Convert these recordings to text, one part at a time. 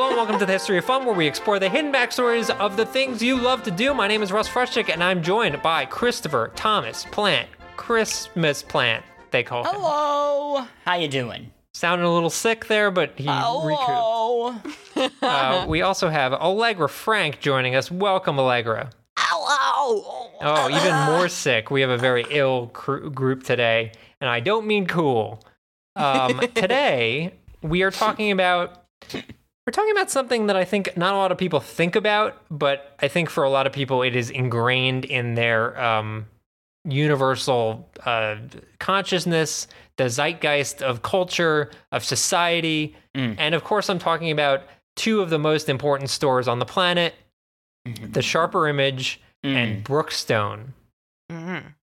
Hello and welcome to the History of Fun, where we explore the hidden backstories of the things you love to do. My name is Russ Frushtick, and I'm joined by Christopher Thomas Plant, Christmas Plant. They call him. Hello. How you doing? Sounded a little sick there, but he recouped. Hello. Uh, we also have Allegra Frank joining us. Welcome, Allegra. Hello. Oh, even more sick. We have a very ill cr- group today, and I don't mean cool. Um, today we are talking about we're talking about something that I think not a lot of people think about, but I think for a lot of people it is ingrained in their um, universal uh, consciousness, the zeitgeist of culture, of society, Mm. and of course I'm talking about two of the most important stores on the planet: Mhm. the Sharper Image Mm. and Brookstone. Mhm.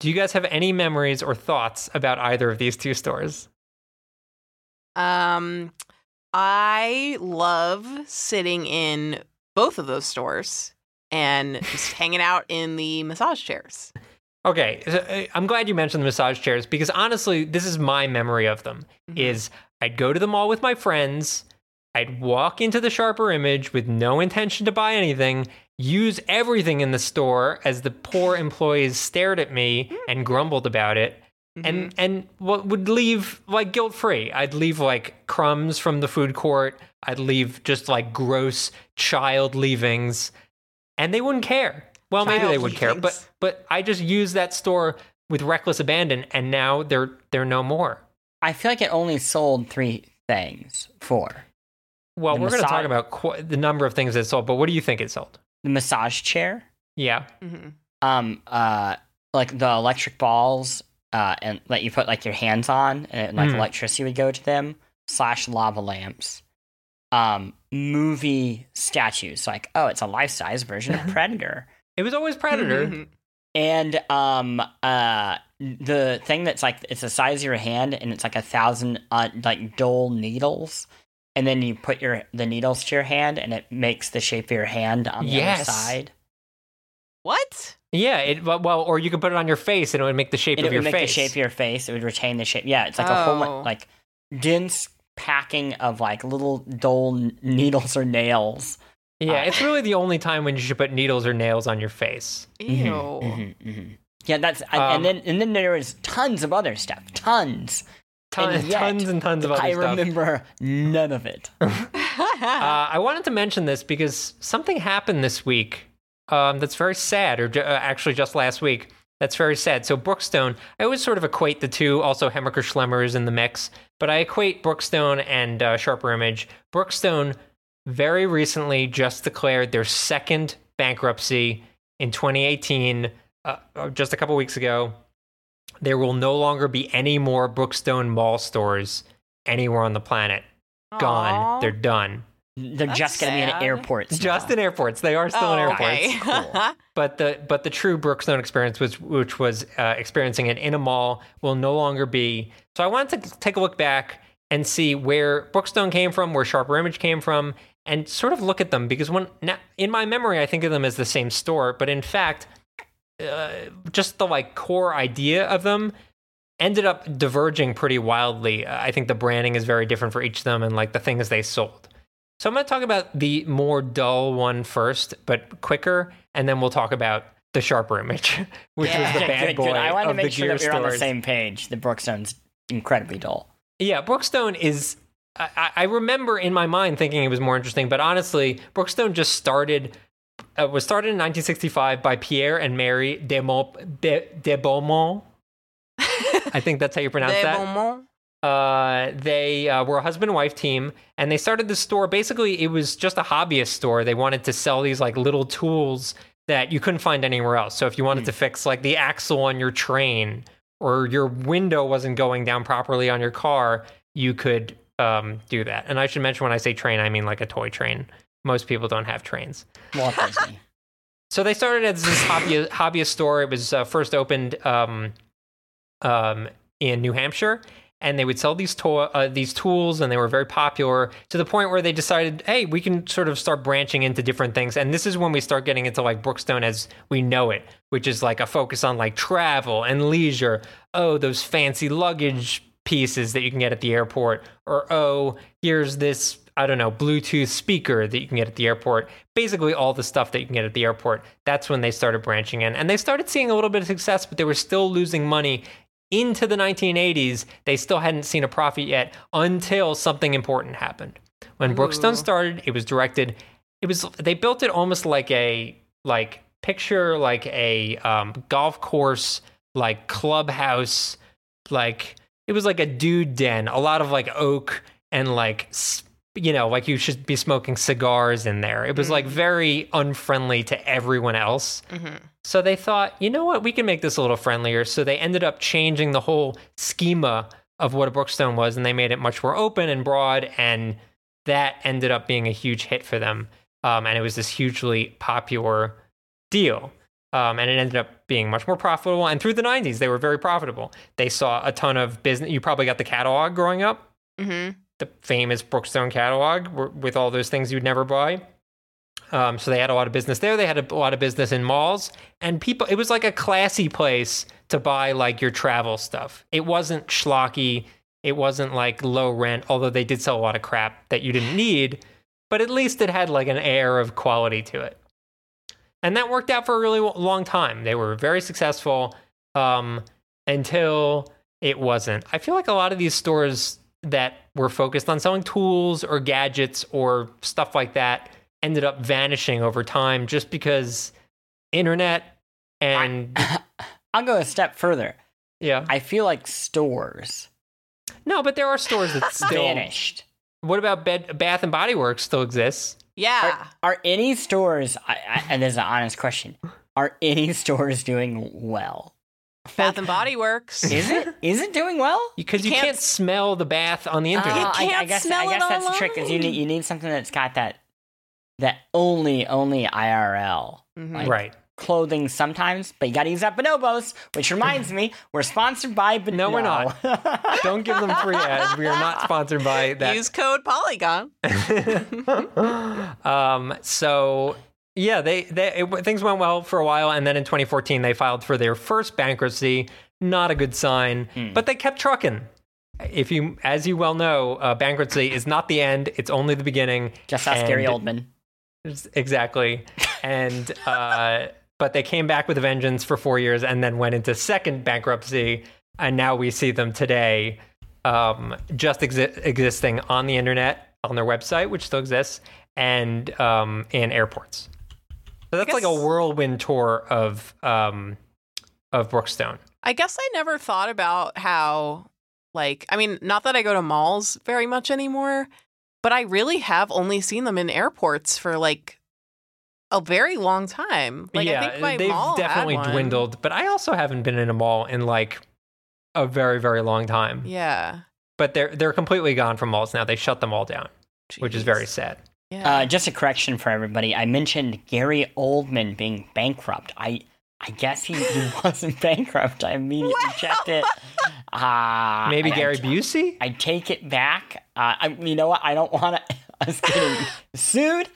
Do you guys have any memories or thoughts about either of these two stores? Um, I love sitting in both of those stores and just hanging out in the massage chairs. Okay, so, uh, I'm glad you mentioned the massage chairs because honestly, this is my memory of them. Mhm. Is I'd go to the mall with my friends, I'd walk into the Sharper Image with no intention to buy anything, use everything in the store as the poor employees stared at me and grumbled about it, and and what would leave like guilt free. I'd leave like crumbs from the food court. I'd leave just like gross child leavings, and they wouldn't care. Well, maybe they would care, but but I just used that store with reckless abandon, and now they're they're no more. I feel like it only sold three things. Four. Well, The we're going to talk about qu- the number of things it sold, but what do you think it sold? The massage chair. Yeah, Mhm. Um. Uh. Like the electric balls. Uh. And that you put like your hands on, and like Mm. electricity would go to them. Slash lava lamps. Um. Movie statues. Like oh, it's a life size version of Predator. it was always Predator. Mhm. and um uh the thing that's like it's the size of your hand and it's like a thousand uh, like dull needles and then you put your the needles to your hand and it makes the shape of your hand on the Yes. other side What? Yeah, it well, well, or you could put it on your face, and it would make the shape and of it your would make face. the shape of your face it would retain the shape yeah it's like a whole Oh. like dense packing of like little dull needles or nails yeah, Uh, it's really the only time when you should put needles or nails on your face. Ew. Mhm, mhm, mhm. yeah that's and- Um, and then and then there was tons of other stuff tons Ton- And yet, tons and tons of other i stuff. I remember none of it Uh, I wanted to mention this because something happened this week um, that's very sad, or ju- uh, actually just last week. That's very sad. So Brookstone, I always sort of equate the two. Also, Hammacher Schlemmer is in the mix, but I equate Brookstone and uh, Sharper Image. Brookstone very recently just declared their second bankruptcy in 2018, uh, uh, just a couple weeks ago. There will no longer be any more Brookstone mall stores anywhere on the planet. Gone. Aw. They're done. They're That's just going to be in sad. airports. Just now. in airports. They are still in Oh, airports. okay. Cool. But the but the true Brookstone experience, was, which was uh, experiencing it in a mall, will no longer be. So I wanted to take a look back and see where Brookstone came from, where Sharper Image came from, and sort of look at them because when now, in my memory I think of them as the same store, but in fact, uh, just the like core idea of them ended up diverging pretty wildly. Uh, I think the branding is very different for each of them, and like the things they sold. So I'm going to talk about the more dull one first, but quicker, and then we'll talk about the sharper image, which Yeah. was the bad good, boy good. I want to of the make sure that we're on the same page. The Brookstone's incredibly dull. Yeah, Brookstone is. I, I- I remember in my mind thinking it was more interesting, but honestly, Brookstone just started. Uh, was started in 1965 by Pierre and Mary de, Mo, de, de Beaumont. I think that's how you pronounce De that. Beaumont? Uh, they uh, were a husband and wife team, and they started the store. Basically, it was just a hobbyist store. They wanted to sell these like little tools that you couldn't find anywhere else. So if you wanted to fix like the axle on your train, or your window wasn't going down properly on your car, you could um, do that. And I should mention when I say train, I mean like a toy train. Most people don't have trains. Walt Disney. So they started as this hobby, hobbyist store. It was uh, first opened um, um, in New Hampshire, and they would sell these to- uh, these tools, and they were very popular to the point where they decided, hey, we can sort of start branching into different things. And this is when we start getting into like Brookstone as we know it, which is like a focus on like travel and leisure. Oh, those fancy luggage pieces that you can get at the airport, or oh, here's this I don't know Bluetooth speaker that you can get at the airport. Basically, all the stuff that you can get at the airport. That's when they started branching in, and they started seeing a little bit of success, but they were still losing money. Into the 1980s, they still hadn't seen a profit yet until something important happened. When Brookstone started, it was directed. It was they built it almost like a like picture like a um, golf course like clubhouse like it was like a dude den a lot of like oak and like you know like you should be smoking cigars in there it was like very unfriendly to everyone else Mhm. so they thought you know what we can make this a little friendlier so they ended up changing the whole schema of what a brookstone was and they made it much more open and broad and that ended up being a huge hit for them um, and it was this hugely popular deal. Um, and it ended up being much more profitable. And through the 90s, they were very profitable. They saw a ton of business. You probably got the catalog growing up, Mhm. The famous Brookstone catalog with all those things you'd never buy. Um, so they had a lot of business there. They had a lot of business in malls, and people. It was like a classy place to buy like your travel stuff. It wasn't schlocky. It wasn't like low rent. Although they did sell a lot of crap that you didn't need, but at least it had like an air of quality to it. And that worked out for a really long time. They were very successful um, until it wasn't. I feel like a lot of these stores that were focused on selling tools or gadgets or stuff like that ended up vanishing over time just because internet and I'll go a step further. yeah. I feel like stores No, but there are stores that still. vanished. What about Bed Bath and Body Works still exists? Yeah. Are any stores? I, I, and this is an honest question. Are any stores doing well? Bath and Body Works. Is it? Is it doing well? Because you, You can't, can't- smell the bath on the internet. Uh, I, I can't guess smell I it guess that's the trick. Is you need you need something that's got that that only only IRL Mhm. like- right. clothing sometimes, but you got to use that bonobos. Which reminds me, we're sponsored by. Bonobo. No, we're not. Don't give them free ads. We are not sponsored by that. Use code Polygon. um, so yeah, they, they it, things went well for a while, and then in 2014 they filed for their first bankruptcy. Not a good sign, Hmm. but they kept trucking. If you, as you well know, uh, bankruptcy is not the end; it's only the beginning. Just ask Gary Oldman. Exactly, and uh, but they came back with a vengeance for four years, and then went into second bankruptcy, and now we see them today, um, just exi- existing on the internet on their website, which still exists, and um, in airports. So that's like a whirlwind tour of um, of Brookstone. I guess I never thought about how, like, I mean, not that I go to malls very much anymore, but I really have only seen them in airports for like a very long time. Like, yeah, I think my they've mall definitely dwindled, but I also haven't been in a mall in like a very very long time. Yeah. But they're they're completely gone from malls now. They shut them all down, which is very sad. Yeah. Uh, just a correction for everybody. I mentioned Gary Oldman being bankrupt. I I guess he, he wasn't bankrupt. I immediately checked it. Uh, Maybe Gary I, Busey. I take it back. Uh, I, you know what? I don't want to. us getting sued.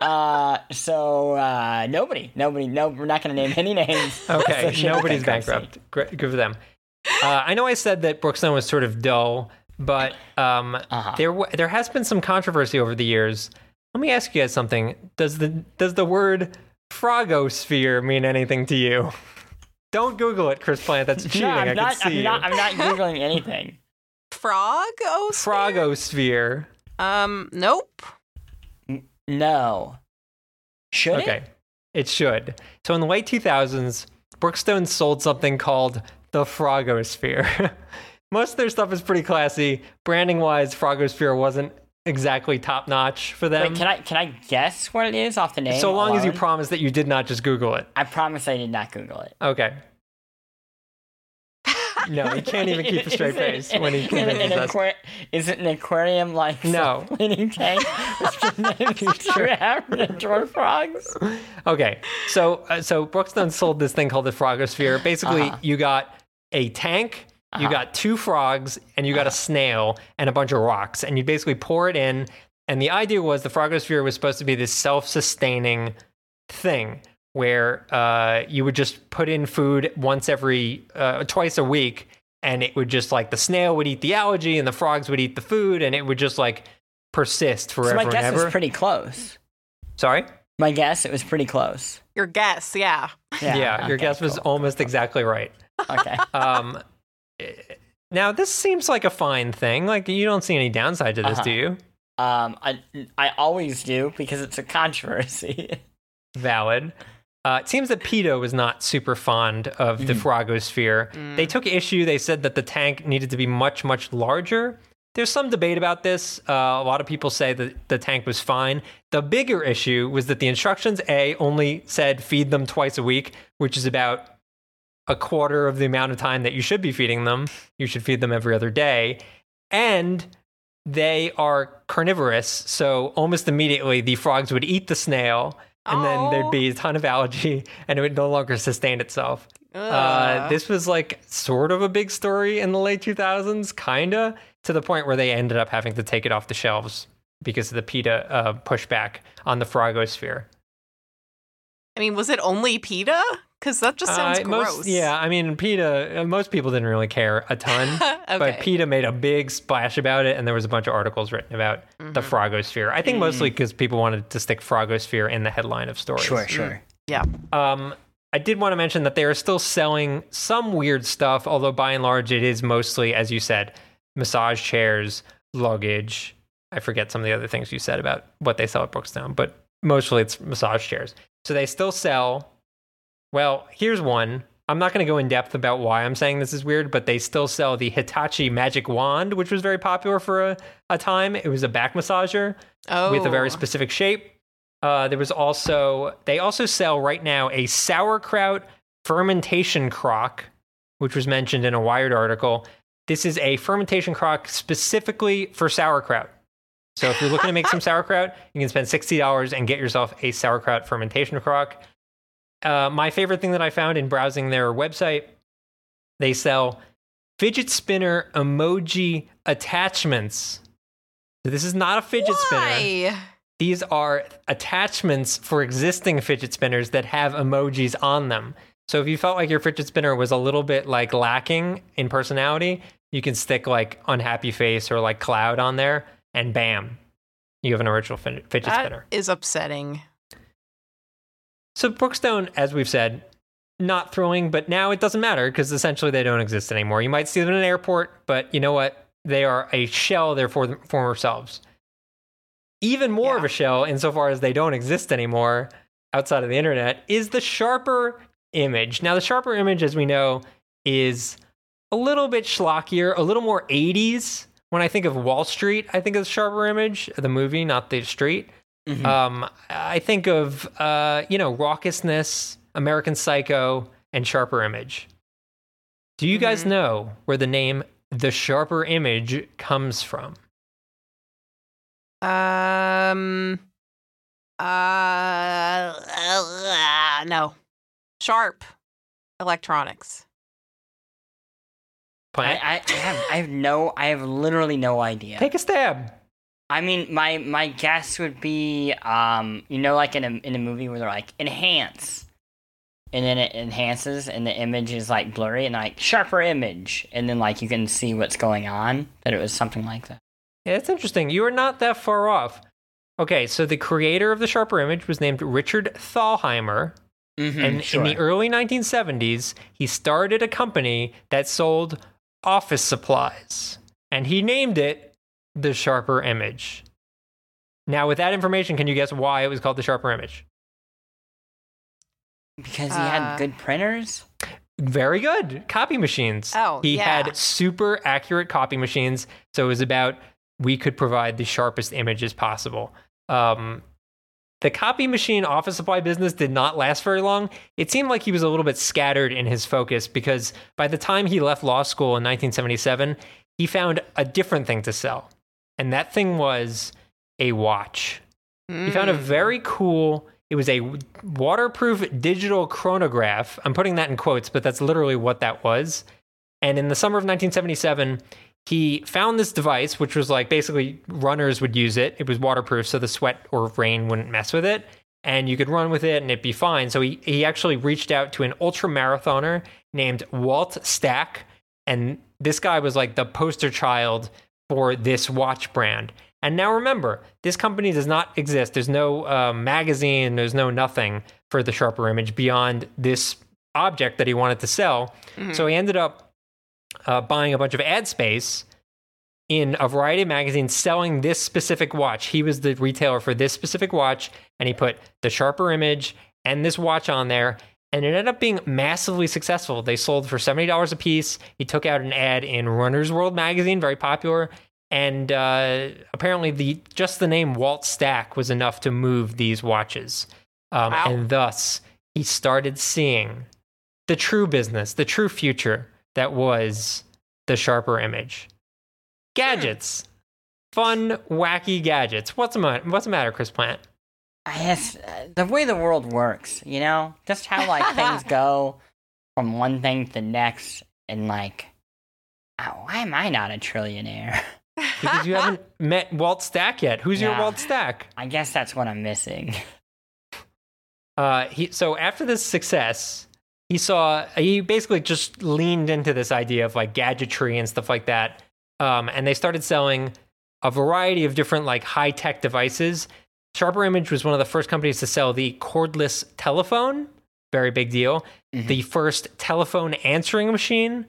Uh, so uh, nobody, nobody, no, we're not going to name any names. Okay, nobody's bankrupt. Great, good for them. Uh, I know I said that Brookstone was sort of dull, but um, Uh-huh. there w- there has been some controversy over the years. Let me ask you guys something. Does the does the word frogosphere mean anything to you? Don't Google it, Chris Plant. That's cheating. No, I'm I not. can see I'm you. not. I'm not googling anything. Frog? Oh, Frogosphere. Um, nope. No. Should Okay, it? it should. So in the late 2000s, Brookstone sold something called the Frogosphere. Most of their stuff is pretty classy. Branding wise, Frogosphere wasn't exactly top notch for them. Wait, can I can I guess what it is off the name? so long as you promise that you did not just Google it. I promise I did not Google it. Okay. No, he can't even keep a straight face when he convinces us. aqua- Is it an aquarium like No. cleaning tank? dwarf frogs. Okay, so uh, so Brookstone sold this thing called the Frogosphere. Basically, Uh-huh. you got a tank, you Uh-huh. got two frogs, and you got a snail and a bunch of rocks, and you basically pour it in. And the idea was the Frogosphere was supposed to be this self-sustaining thing where uh, you would just put in food once every uh, twice a week, and it would just like the snail would eat the algae and the frogs would eat the food and it would just like persist forever. So forever my and guess ever. was pretty close. Sorry? My guess, it was pretty close. Your guess, yeah. Yeah, your okay, guess was cool. almost exactly right. Okay. Um, now this seems like a fine thing. Like you don't see any downside to this, Uh-huh. do you? Um, I I always do because it's a controversy. Valid. Uh, it seems that PETA was not super fond of the Mhm. Frogosphere. Mm. They took issue. They said that the tank needed to be much, much larger. There's some debate about this. Uh, a lot of people say that the tank was fine. The bigger issue was that the instructions A only said feed them twice a week, which is about a quarter of the amount of time that you should be feeding them. You should feed them every other day. And they are carnivorous, so almost immediately the frogs would eat the snail, and then there'd be a ton of algae, and it would no longer sustain itself. Uh, this was like sort of a big story in the late 2000s, kinda, to the point where they ended up having to take it off the shelves because of the PETA uh, pushback on the Frogosphere. I mean, was it only PETA? Because that just sounds Uh, gross. most, yeah, I mean, PETA, uh, most people didn't really care a ton. okay. But PETA made a big splash about it, and there was a bunch of articles written about the Mhm. Frogosphere. I think mostly because people wanted to stick Frogosphere in the headline of stories. Sure, sure. Yeah. Um, I did want to mention that they are still selling some weird stuff, although by and large it is mostly, as you said, massage chairs, luggage. I forget some of the other things you said about what they sell at Brookstone, but mostly it's massage chairs. So they still sell. Well, here's one. I'm not going to go in depth about why I'm saying this is weird, but they still sell the Hitachi Magic Wand, which was very popular for a, a time. It was a back massager oh. with a very specific shape. Uh, there was also they also sell right now a sauerkraut fermentation crock, which was mentioned in a Wired article. This is a fermentation crock specifically for sauerkraut. So if you're looking to make some sauerkraut, you can spend sixty dollars and get yourself a sauerkraut fermentation crock. Uh, my favorite thing that I found in browsing their website, they sell fidget spinner emoji attachments. So this is not a fidget spinner. Why? These are attachments for existing fidget spinners that have emojis on them. So if you felt like your fidget spinner was a little bit like lacking in personality, you can stick like unhappy face or like cloud on there and bam, you have an original fidget That spinner. is upsetting. So Brookstone, as we've said, not thrilling, but now it doesn't matter because essentially they don't exist anymore. You might see them in an airport, but you know what? They are a shell of their former selves. Even more of a shell, insofar as they don't exist anymore outside of the internet, is the Sharper image. Now, the Sharper image, as we know, is a little bit schlockier, a little more 80s. When I think of Wall Street, I think of the Sharper image, the movie, not the street. Mhm. Um, I think of uh, you know raucousness, American Psycho, and Sharper Image. Do you guys Mhm. know where the name the Sharper Image comes from? Um. Uh. no. Sharp. Electronics. I, I, I have I have no I have literally no idea. Take a stab. I mean, my my guess would be, um, you know, like in a in a movie where they're like enhance, and then it enhances, and the image is like blurry and like sharper image, and then like you can see what's going on. That it was something like that. Yeah, it's interesting. You are not that far off. Okay, so the creator of the Sharper Image was named Richard Thalheimer, Mm-hmm, and in the early 1970s, he started a company that sold office supplies, and he named it the Sharper Image. Now, with that information, can you guess why it was called the Sharper Image? because he Uh, had good printers. Very good. Copy machines. Oh, he yeah. had super accurate copy machines. So it was about we could provide the sharpest images possible. Um, the copy machine office supply business did not last very long. It seemed like he was a little bit scattered in his focus because by the time he left law school in 1977, he found a different thing to sell. And that thing was a watch. He found a Mm. very cool. It was a waterproof digital chronograph. I'm putting that in quotes, but that's literally what that was. And in the summer of 1977, he found this device, which was like basically runners would use it. It was waterproof, so the sweat or rain wouldn't mess with it. And you could run with it and it'd be fine. So he, he actually reached out to an ultra marathoner named Walt Stack and this guy was like the poster child for this watch brand. And now remember, this company does not exist. There's no uh, magazine, there's no nothing for the Sharper image beyond this object that he wanted to sell. Mhm. So he ended up uh, buying a bunch of ad space in a variety of magazines selling this specific watch. He was the retailer for this specific watch, and he put the Sharper image and this watch on there. And it ended up being massively successful. They sold for $70 a piece. He took out an ad in Runner's World magazine, very popular. And uh, apparently, the just the name Walt Stack was enough to move these watches. Um, Wow. And thus, he started seeing the true business, the true future that was the Sharper image. Gadgets. Fun, wacky gadgets. What's the, what's the matter, Chris Plant? I guess uh, the way the world works, you know, just how like things go from one thing to the next, and like, uh, why am I not a trillionaire? Because you haven't met Walt Stack yet. Who's your Walt Stack? I guess that's what I'm missing. Uh, he so after this success, he saw he basically just leaned into this idea of like gadgetry and stuff like that. Um, and they started selling a variety of different like high tech devices. Sharper Image was one of the first companies to sell the cordless telephone, very big deal. Mhm. The first telephone answering machine,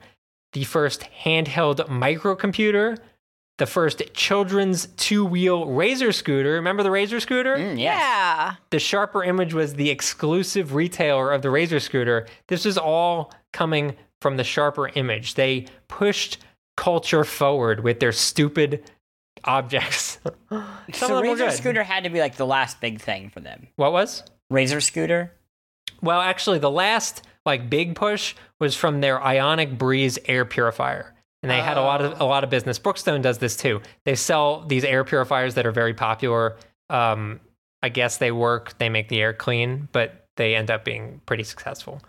the first handheld microcomputer, the first children's two wheel razor scooter. Remember the razor scooter? Mm, yes. Yeah. the Sharper Image was the exclusive retailer of the Razor scooter. This was all coming from the Sharper Image. They pushed culture forward with their stupid objects. Some So Razor. Scooter had to be like the last big thing for them. What was? Razor Scooter. Well, actually, the last like big push was from their Ionic Breeze air purifier. And they had a lot of a lot of business. Brookstone does this too. They sell these air purifiers that are very popular. Um, I guess they work. They make the air clean, but they end up being pretty successful.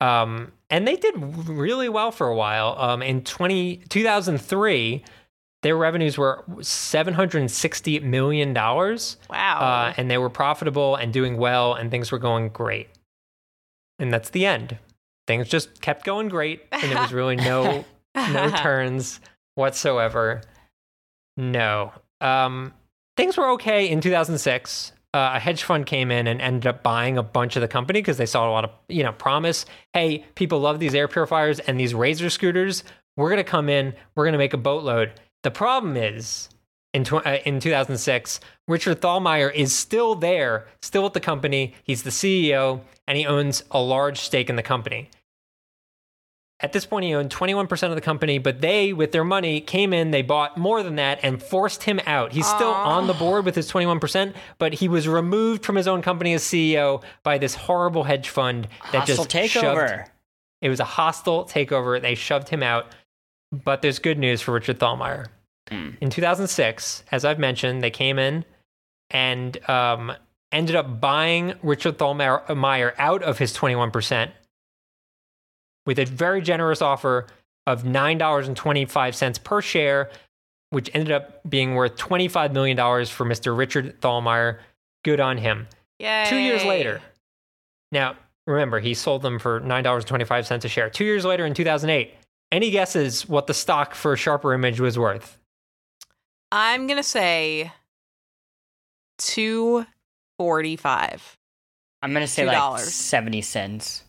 Um, and they did really well for a while. Um, in 20, 2003, their revenues were $760 million. Wow. Uh, and they were profitable and doing well, and things were going great. And that's the end. Things just kept going great, and there was really no no turns whatsoever. No. Um, things were okay in 2006. Uh, a hedge fund came in and ended up buying a bunch of the company because they saw a lot of you know promise. Hey, people love these air purifiers and these razor scooters. We're gonna come in. We're gonna make a boatload. The problem is in tw- uh, in 2006, Richard Thalheimer is still there, still at the company. He's the CEO and he owns a large stake in the company. At this point, he owned 21% of the company, but they, with their money, came in, they bought more than that and forced him out. He's still on the board with his 21%, but he was removed from his own company as CEO by this horrible hedge fund that Hostile just shoved takeover. it was a hostile takeover. They shoved him out. But there's good news for Richard Thalheimer. Mm. In 2006, as I've mentioned, they came in and um, ended up buying Richard Thalheimer out of his 21% with a very generous offer of $9.25 per share, which ended up being worth $25 million for Mr. Richard Thalheimer. Good on him. Yay. Two years later. Now, remember, he sold them for $9.25 a share. Two years later in 2008, any guesses what the stock for Sharper Image was worth? I'm gonna say two forty-five. I'm gonna say like $2. seventy cents.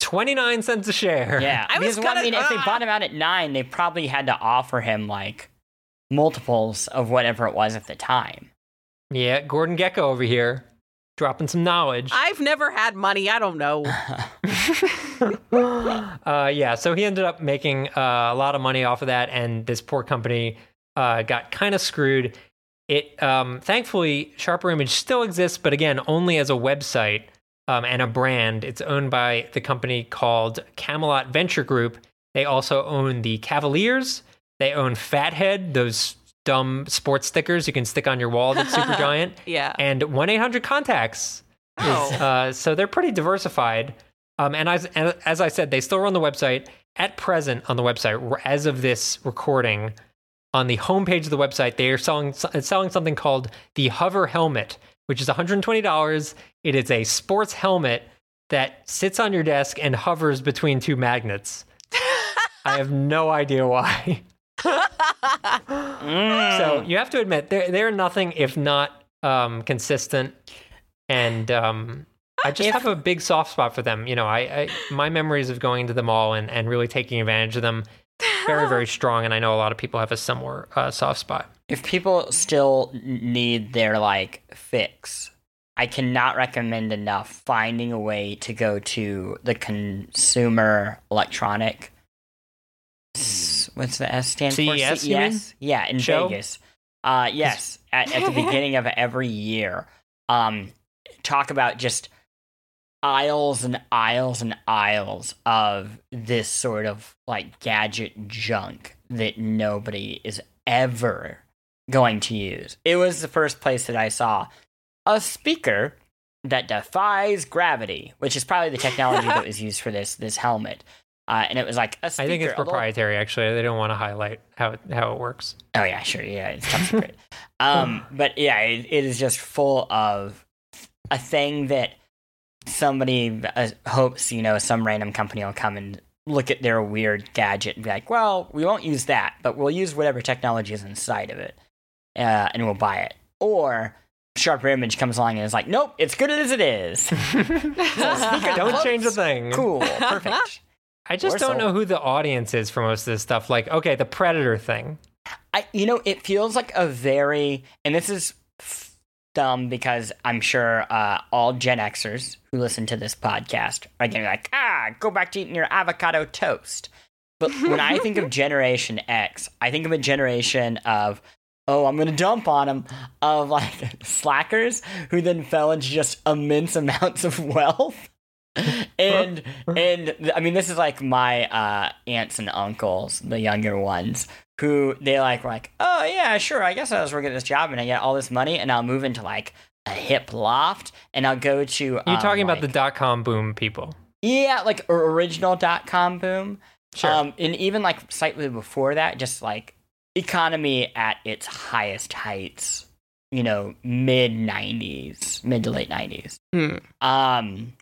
29 cents a share. Yeah, I was because well, I gonna- mean, if they bought him out at nine, they probably had to offer him like multiples of whatever it was at the time. Yeah, Gordon Gekko over here dropping some knowledge. I've never had money. I don't know. uh, yeah, so he ended up making uh, a lot of money off of that, and this poor company uh, got kind of screwed. It um, thankfully Sharper Image still exists, but again, only as a website um, and a brand. It's owned by the company called Camelot Venture Group. They also own the Cavaliers. They own Fathead, those dumb sports stickers you can stick on your wall that's super giant, Yeah. and one eight hundred contacts. Is, Oh. uh, so they're pretty diversified. Um, and as and as I said, they still run the website at present on the website as of this recording. On the homepage of the website, they are selling selling something called the Hover Helmet, which is one hundred twenty dollars. It is a sports helmet that sits on your desk and hovers between two magnets. I have no idea why. Mm. So you have to admit they're they're nothing if not um, consistent, and um, I just If- have a big soft spot for them. You know, I, I my memories of going to the mall and, and really taking advantage of them very very strong, and I know a lot of people have a similar uh, soft spot. if people still need their like fix, I cannot recommend enough finding a way to go to the consumer electronic. What's the S stand for? CES, you mean? Yeah, in Show? Vegas. Uh, yes, at, at the beginning of every year. Um, talk about just aisles and aisles and aisles of this sort of like gadget junk that nobody is ever going to use. It was the first place that I saw a speaker that defies gravity, which is probably the technology that was used for this this helmet. Uh, and it was like a speaker. I think it's a little- proprietary. Actually, they don't want to highlight how it, how it works. Oh yeah, sure, yeah, it's top secret. um, but yeah, it, it is just full of a thing that somebody uh, hopes you know some random company will come and look at their weird gadget and be like, well, we won't use that, but we'll use whatever technology is inside of it, uh, and we'll buy it. Or Sharper Image comes along and is like, nope, it's good as it is. don't change a thing. Cool, perfect. I just don't so. know who the audience is for most of this stuff. Like, okay, the Predator thing. I, you know, it feels like a very, and this is f- dumb because I'm sure uh, all Gen Xers who listen to this podcast are going to be like, ah, go back to eating your avocado toast. But when I think of Generation X, I think of a generation of, oh, I'm going to dump on them, of like slackers who then fell into just immense amounts of wealth. and and I mean this is like my uh, aunts and uncles, the younger ones, who they like were like, oh yeah, sure, I guess I was working at this job and I get all this money and I'll move into like a hip loft and I'll go to. You're um, talking about the dot com boom people. yeah, like original dot com boom. Sure. Um, and even like slightly before that, just like economy at its highest heights, you know, mid '90s, mid to late '90s. Hmm. Um,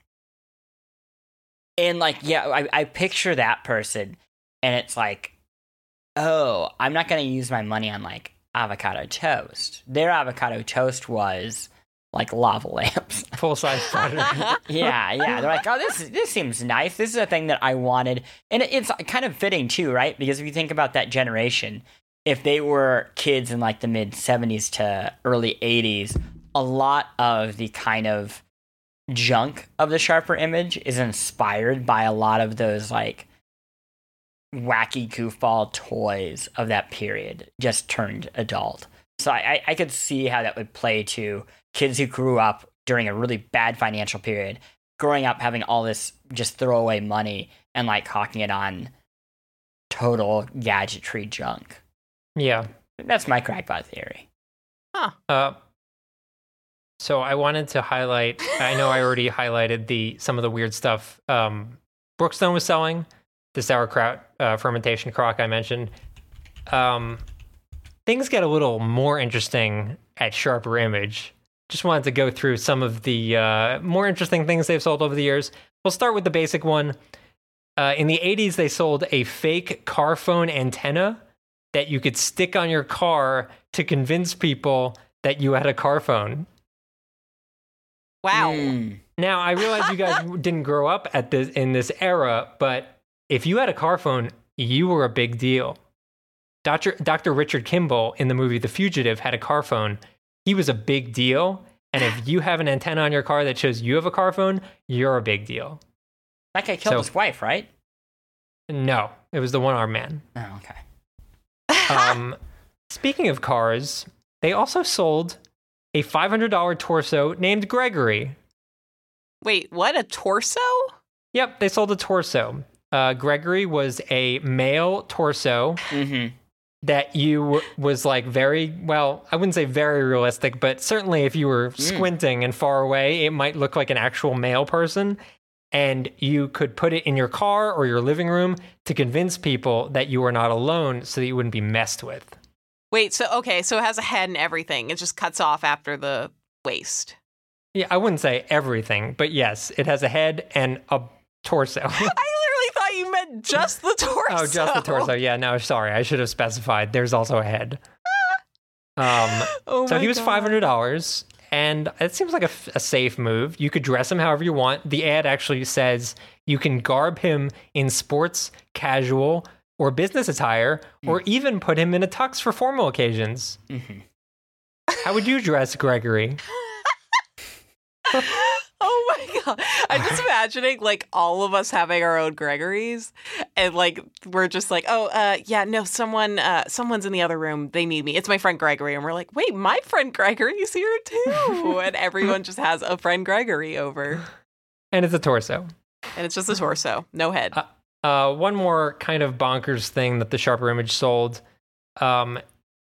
and like, yeah, I, I picture that person, and it's like, oh, I'm not going to use my money on like avocado toast. Their avocado toast was like lava lamps. Full size Predator. yeah, yeah. They're like, oh, this this seems nice. This is a thing that I wanted, and it's kind of fitting too, right? Because if you think about that generation, if they were kids in like the mid '70s to early '80s, a lot of the kind of junk of the sharper image is inspired by a lot of those like wacky goofball toys of that period just turned adult. So I, I, I could see how that would play to kids who grew up during a really bad financial period, growing up having all this just throwaway money and like hawking it on total gadgetry junk. yeah. That's my crackpot theory. Huh uh, so I wanted to highlight. I know I already highlighted the some of the weird stuff um, Brookstone was selling. The sauerkraut uh, fermentation crock I mentioned. Um, things get a little more interesting at Sharper Image. Just wanted to go through some of the uh, more interesting things they've sold over the years. We'll start with the basic one. Uh, in the 80s, they sold a fake car phone antenna that you could stick on your car to convince people that you had a car phone. Wow. Mm. Now, I realize you guys didn't grow up at this in this era, but if you had a car phone, you were a big deal. Dr. Dr. Richard Kimball in the movie The Fugitive had a car phone. He was a big deal. And if you have an antenna on your car that shows you have a car phone, you're a big deal. That guy killed So- his wife, right? No, it was the one armed man. Oh, okay. Um, speaking of cars, they also sold a $500 torso named Gregory. Wait, what? A torso? Yep, they sold a torso. Uh, Gregory was a male torso Mm-hmm. that you was like very well. I wouldn't say very realistic, but certainly if you were squinting and far away, it might look like an actual male person. And you could put it in your car or your living room to convince people that you were not alone, so that you wouldn't be messed with. Wait, so okay, so it has a head and everything. It just cuts off after the waist. Yeah, I wouldn't say everything, but yes, it has a head and a torso. I literally thought you meant just the torso. Oh, just the torso. Yeah, no, sorry. I should have specified. There's also a head. Um, Oh so he was God. five hundred dollars, and it seems like a safe move. You could dress him however you want. The ad actually says you can garb him in sports, casual, or business attire, or even put him in a tux for formal occasions. Mhm. How would you dress Gregory? Oh my god! I'm just imagining like all of us having our own Gregories, and like we're just like, oh, uh, yeah, no, someone, uh, someone's in the other room. They need me. It's my friend Gregory, and we're like, wait, my friend Gregory's here too, and everyone just has a friend Gregory over, And it's a torso. and it's just a torso, no head. Uh, one more kind of bonkers thing that the Sharper Image sold. Um,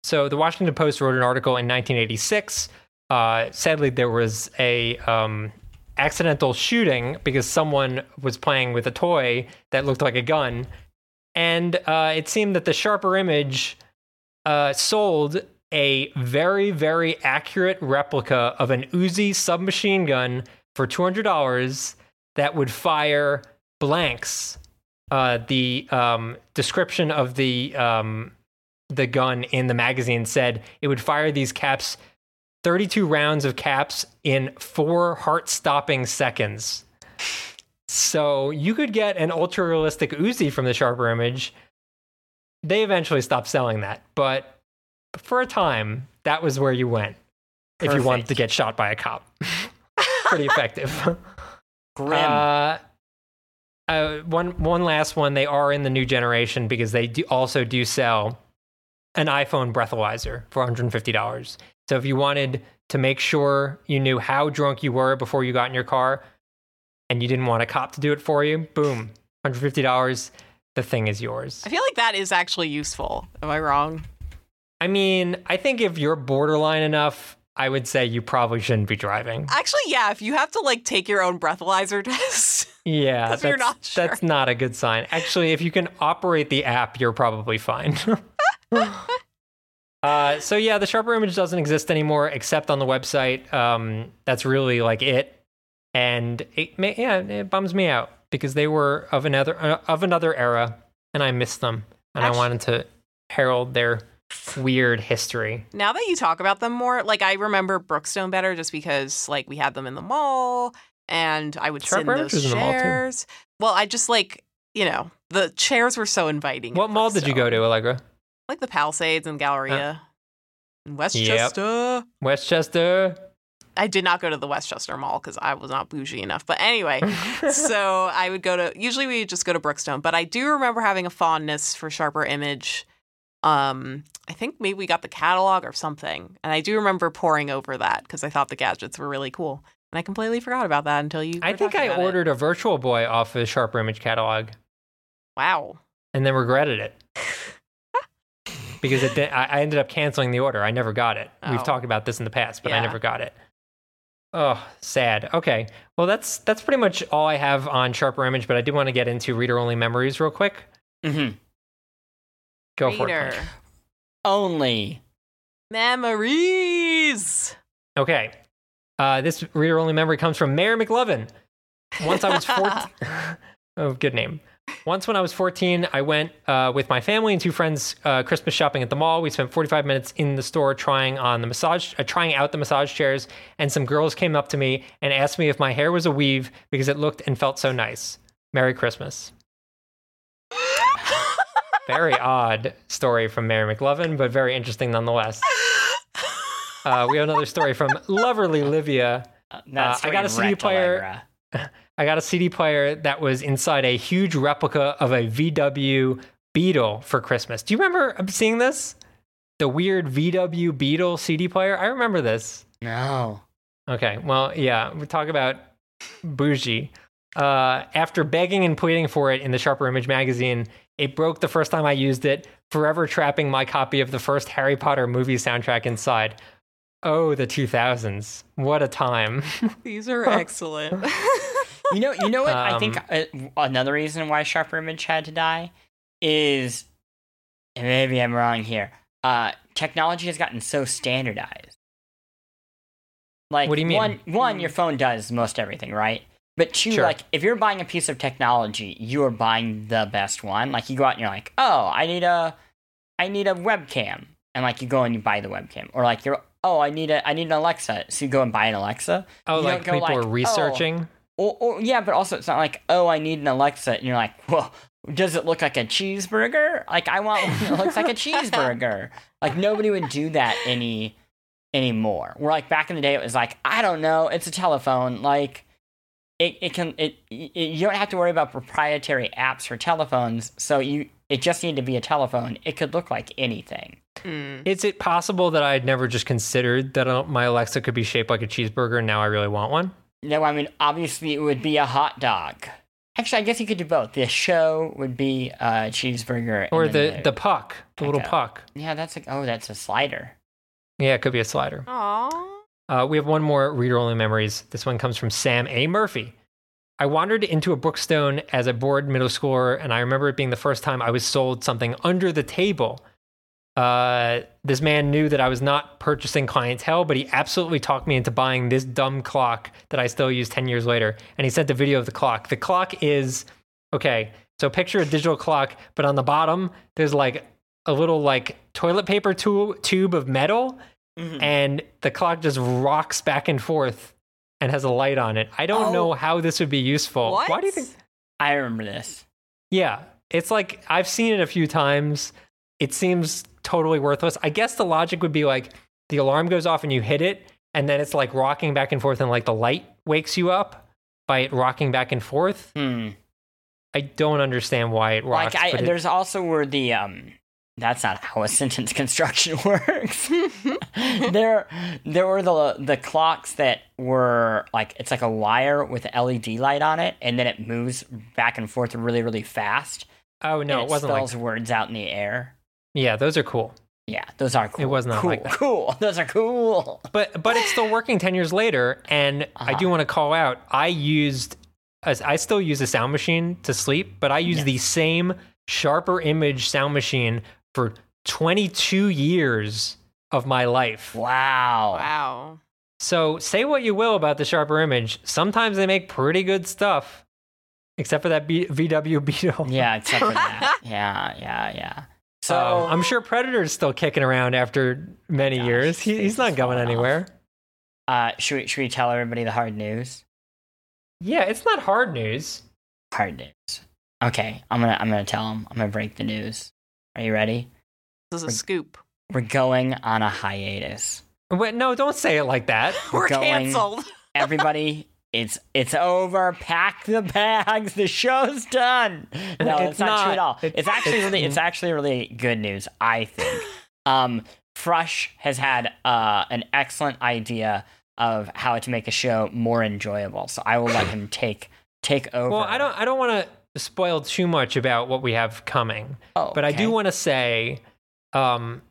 so the Washington Post wrote an article in 1986. Uh, sadly, there was a um, accidental shooting because someone was playing with a toy that looked like a gun, and uh, it seemed that the Sharper Image uh, sold a very, very accurate replica of an Uzi submachine gun for two hundred dollars that would fire blanks. Uh, the um, description of the um, the gun in the magazine said it would fire these caps 32 rounds of caps in four heart stopping seconds. So you could get an ultra realistic Uzi from the Sharper image. They eventually stopped selling that, but for a time, that was where you went if you wanted to get shot by a cop. Pretty effective. Grim. Uh, uh, one one last one. They are in the new generation because they do also do sell an iPhone breathalyzer for $150. So if you wanted to make sure you knew how drunk you were before you got in your car, and you didn't want a cop to do it for you, boom, $150. The thing is yours. I feel like that is actually useful. Am I wrong? I mean, I think if you're borderline enough, I would say you probably shouldn't be driving. Actually, yeah. If you have to like take your own breathalyzer test, Yeah, that's, not sure. that's not a good sign. Actually, if you can operate the app, you're probably fine. uh, so yeah, the Sharper image doesn't exist anymore except on the website. Um, that's really like it, and it may, yeah, it bums me out because they were of another uh, of another era, and I missed them, and Actu- I wanted to herald their weird history. now that you talk about them more, like I remember Brookstone better just because like we had them in the mall and I would sit in those Image in the mall, too. chairs. Well, I just like you know the chairs were so inviting. What mall did you go to, Allegra? Like the Palisades and Galleria. in Westchester. Westchester. I did not go to the Westchester Mall because I was not bougie enough. But anyway, so I would go to usually we just go to Brookstone, but I do remember having a fondness for Sharper Image. Um, I think maybe we got the catalog or something, and I do remember poring over that because I thought the gadgets were really cool, and I completely forgot about that until you. I think I about it. ordered a Virtual Boy off the Sharper Image catalog. Wow. and then regretted it because it did, I, I ended up canceling the order. I never got it. We've Oh. talked about this in the past, but I never got it. Oh, sad. Okay, well that's that's pretty much all I have on Sharper Image, but I do want to get into reader only memories real quick. Mm-hmm. Go for it. Clint. Only. Memories. Okay, uh, this reader only memory comes from Mayor McLovin. Once I was fourteen. oh, good name. Once when I was 14, I went uh, with my family and two friends uh, Christmas shopping at the mall. We spent 45 minutes in the store trying on the massage, uh, trying out the massage chairs, and some girls came up to me and asked me if my hair was a weave because it looked and felt so nice. Merry Christmas. Very odd story from Mary McLovin, but very interesting nonetheless. Uh, we have another story from Loverly Livia. Uh, That's I got a CD player. I got a CD player that was inside a huge replica of a VW Beetle for Christmas. Do you remember seeing this? The weird VW Beetle CD player? I remember this. No. Okay, well, yeah, we talk about bougie. Uh, after begging and pleading for it in the Sharper Image magazine, it broke the first time I used it, forever trapping my copy of the first Harry Potter movie soundtrack inside. Oh, the 2000s. What a time. These are excellent. You know, you know what? I think Um, uh, another reason why Sharper Image had to die is, and maybe I'm wrong here. Uh, technology has gotten so standardized. Like, What do you mean? One, one, your phone does most everything, right? But two, Sure. like if you're buying a piece of technology, you are buying the best one. Like you go out and you're like, oh, I need a, I need a webcam, and like you go and you buy the webcam, or like you're, oh, I need a, I need an Alexa, so you go and buy an Alexa. Oh, You like people like, are researching. Oh. Or, or yeah, but also it's not like, oh, I need an Alexa, and you're like, well, does it look like a cheeseburger? Like I want one that looks like a cheeseburger. Like nobody would do that any anymore. Where like back in the day, it was like, I don't know, it's a telephone. Like it, it can it, it you don't have to worry about proprietary apps for telephones. So you it just need to be a telephone. It could look like anything. Mm. Is it possible that I'd never just considered that my Alexa could be shaped like a cheeseburger and now I really want one? No, I mean obviously it would be a hot dog. Actually, I guess you could do both. The show would be a cheeseburger, Or and the, the puck, the little puck. yeah, that's a oh, that's a slider. Yeah, it could be a slider. Aw. Uh, we have one more reader only memories. This one comes from Sam A. Murphy. I wandered into a Brookstone as a bored middle schooler, and I remember it being the first time I was sold something under the table. Uh, this man knew that I was not purchasing clientele, but he absolutely talked me into buying this dumb clock that I still use 10 years later. And he sent a video of the clock. The clock is okay, so picture a digital clock, but on the bottom, there's like a little like toilet paper tu- tube of metal and the clock just rocks back and forth and has a light on it. I don't Oh. know how this would be useful. What? Why do you think? I remember this. Yeah, it's like I've seen it a few times. It seems totally worthless. I guess the logic would be like the alarm goes off and you hit it, and then it's like rocking back and forth, and like the light wakes you up by it rocking back and forth. Hmm. I don't understand why it rocks. Like I, it- there's also where the um. That's not how a sentence construction works. there, there were the the clocks that were like it's like a wire with a LED light on it, and then it moves back and forth really, really fast. oh no, and it wasn't like. spells words out in the air. Yeah, those are cool. Yeah, those are cool. It was not cool. like that. Cool. Those are cool. but but it's still working 10 years later and i Uh-huh. do want to call out i used as i still use a sound machine to sleep but i use the same sharper image sound machine for 22 years of my life Wow. Wow. so say what you will about the sharper image sometimes they make pretty good stuff except for that B- vw beetle Yeah, except for that. Yeah, yeah, yeah. So Um, i'm sure predator's still kicking around after many Gosh, years he, he's not going anywhere uh, should we should we tell everybody the hard news? yeah it's not hard news Hard news. Okay, I'm gonna I'm gonna tell them. I'm gonna break the news. Are you ready? This is a scoop. We're going on a hiatus. Wait, no, don't say it like that. We're going- canceled. Everybody, it's it's over. Pack the bags. The show's done. No, It's it's, not, true at all. It's- It's, actually it's- really it's actually really good news. I think. Um, Frush has had uh, an excellent idea of how to make a show more enjoyable. So I will let him take take over. Well, I don't I don't want to spoil too much about what we have coming, Oh, but I do want to say um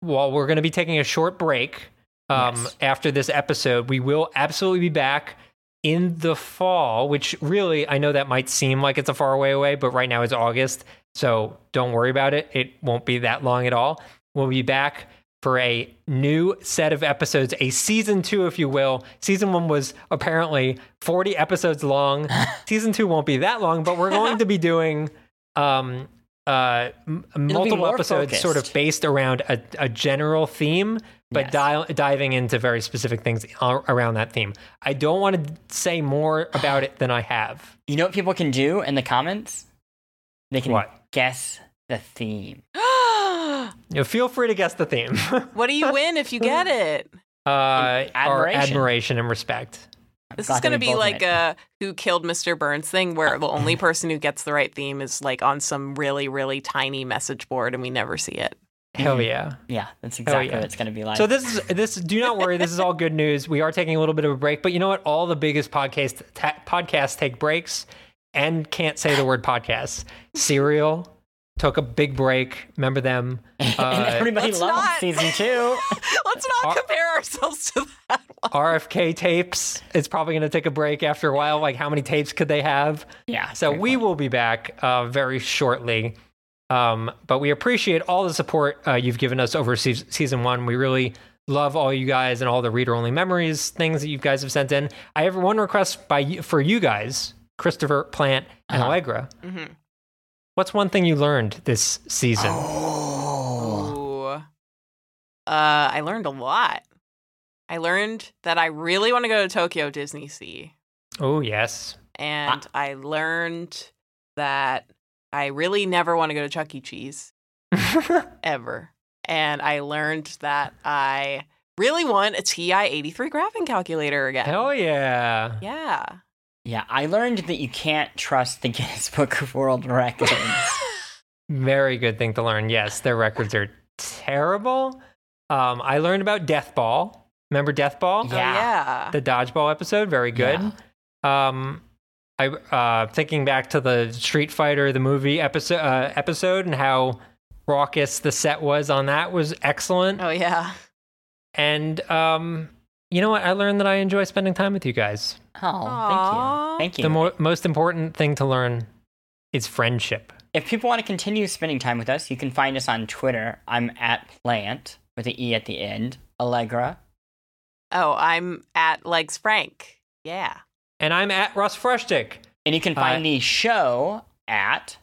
while we're going to be taking a short break um Yes. after this episode, we will absolutely be back in the fall, which really I know that might seem like it's a far away away, but right now it's August, so don't worry about it. It won't be that long at all. We'll be back for a new set of episodes, a season two, if you will. Season one was apparently 40 episodes long. season two won't be that long, but we're going to be doing um, uh, m- multiple more episodes sort of based around a, a general theme, but Yes. dial, diving into very specific things ar- around that theme. I don't want to say more about it than I have. You know what people can do in the comments? They can What? guess the theme. You know, feel free to guess the theme. what do you win if you get it? uh, our Admiration. admiration and respect. This is going to be like a who killed Mr. Burns thing where the only person who gets the right theme is like on some really, really tiny message board and we never see it. Hell mm. yeah. Yeah, that's exactly yeah. what it's going to be like. So this is this. Do not worry. This is all good news. We are taking a little bit of a break, but you know what? All the biggest podcast ta- podcasts take breaks and can't say the word podcast. Serial took a big break. Remember them? and Uh, everybody loved not- season two. Let's not Ar- compare ourselves to that one. RFK tapes. It's probably going to take a break after a while. Like, how many tapes could they have? Yeah. So we funny. will be back uh, very shortly. Um, but we appreciate all the support uh, you've given us over se- season one. We really love all you guys and all the reader only memories things that you guys have sent in. I have one request by for you guys, Christopher, Plante, and Uh-huh. Allegra. hmm What's one thing you learned this season? Oh. Uh, I learned a lot. I learned that I really want to go to Tokyo Disney Sea. Oh, yes. And I learned that I really never want to go to Chuck E. Cheese ever. And I learned that I really want a TI 83 graphing calculator again. Hell yeah. Yeah. Yeah, I learned that you can't trust the Guinness Book of World Records. Very good thing to learn. Yes, their records are terrible. Um, I learned about Death Ball. Remember Death Ball? Oh, Yeah. yeah. The dodgeball episode. Very good. Um, I uh, thinking back to the Street Fighter the movie episode uh, episode and how raucous the set was on that was excellent. Oh, yeah. And um, you know what? I learned that I enjoy spending time with you guys. Oh, Aw. thank you. The Thank you. mo- most important thing to learn is friendship. if people want to continue spending time with us, you can find us on Twitter. I'm at Plante with an E at the end. Allegra. Oh, I'm at Legs Frank. Yeah. And I'm at Russ Frushtick. And you can Uh, find the show at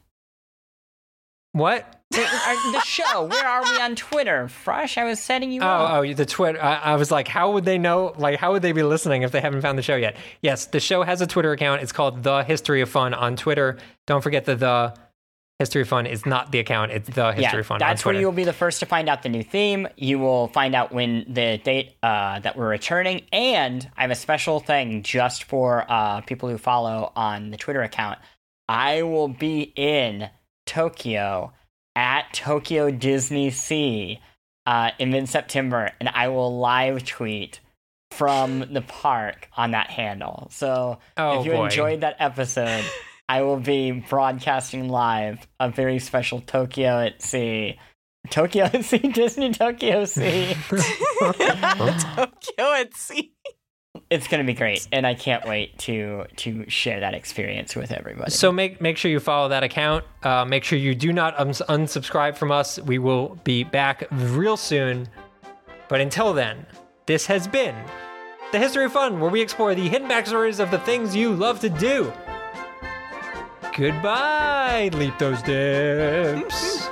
What? The, our- the show. Where are we on Twitter? Frush, I was setting you up. Oh, oh, the Twitter. I, I was like, how would they know? Like, how would they be listening if they haven't found the show yet? Yes, the show has a Twitter account. It's called The History of Fun on Twitter. Don't forget that the History of Fun is not the account. It's The History yeah, of Fun. that's on where you will be the first to find out the new theme. You will find out when the date uh, that we're returning, and I have a special thing just for uh, people who follow on the Twitter account. I will be in Tokyo at Tokyo Disney Sea uh, in mid September, and I will live tweet from the park on that handle. So Oh, if you boy. enjoyed that episode, I will be broadcasting live a very special Tokyo at Sea. Tokyo at Sea, Disney Tokyo Sea. Tokyo at sea. It's gonna be great, and I can't wait to to share that experience with everybody. So make make sure you follow that account. Uh, make sure you do not uns- unsubscribe from us. We will be back real soon. But until then, this has been the History of Fun, where we explore the hidden backstories of the things you love to do. Goodbye, leap those dips.